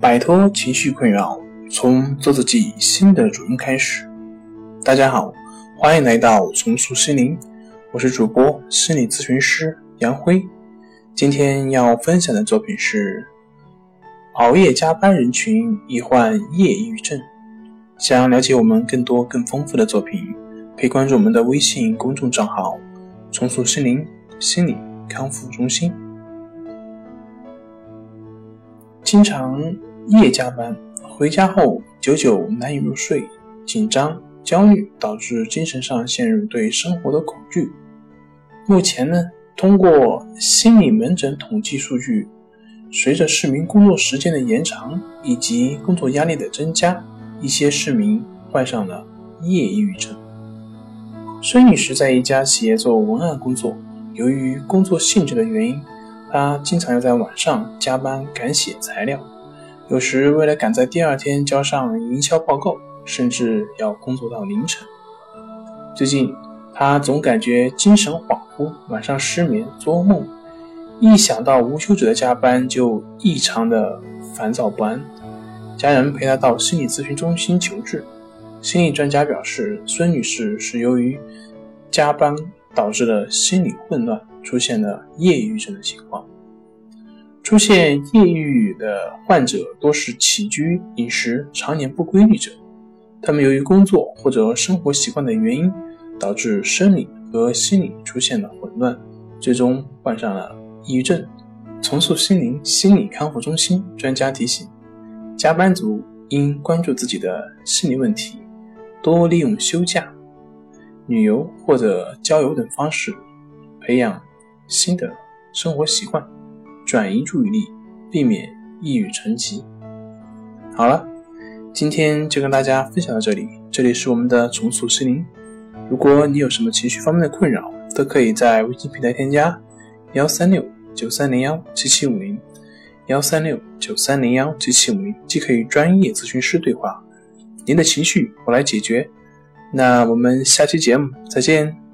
摆脱情绪困扰，从做自己新的主人开始。大家好，欢迎来到重塑心灵，我是主播心理咨询师杨辉。今天要分享的作品是：熬夜加班人群易患夜抑郁症。想要了解我们更多更丰富的作品，可以关注我们的微信公众账号“重塑心灵心理康复中心”。经常夜加班，回家后久久难以入睡，紧张、焦虑导致精神上陷入对生活的恐惧。目前呢，通过心理门诊统计数据，随着市民工作时间的延长以及工作压力的增加，一些市民患上了夜抑郁症。孙女士在一家企业做文案工作，由于工作性质的原因。她经常要在晚上加班赶写材料，有时为了赶在第二天交上营销报告，甚至要工作到凌晨。最近，他总感觉精神恍惚，晚上失眠、做噩梦，一想到无休止的加班就异常的烦躁不安。家人陪他到心理咨询中心求治，心理专家表示，孙女士是由于加班导致的心理混乱。出现了夜抑郁症的情况。出现抑郁的患者多是起居饮食常年不规律者，他们由于工作或者生活习惯的原因，导致生理和心理出现了混乱，最终患上了抑郁症。重塑心灵心理康复中心专家提醒：加班族应关注自己的心理问题，多利用休假、旅游或者郊游等方式培养。新的生活习惯，转移注意力，避免抑郁成疾。好了，今天就跟大家分享到这里。这里是我们的重塑心灵。如果你有什么情绪方面的困扰，都可以在微信平台添加幺三六九三零幺七七五零幺三六九三零幺七七五零，既可以专业咨询师对话，您的情绪我来解决。那我们下期节目再见。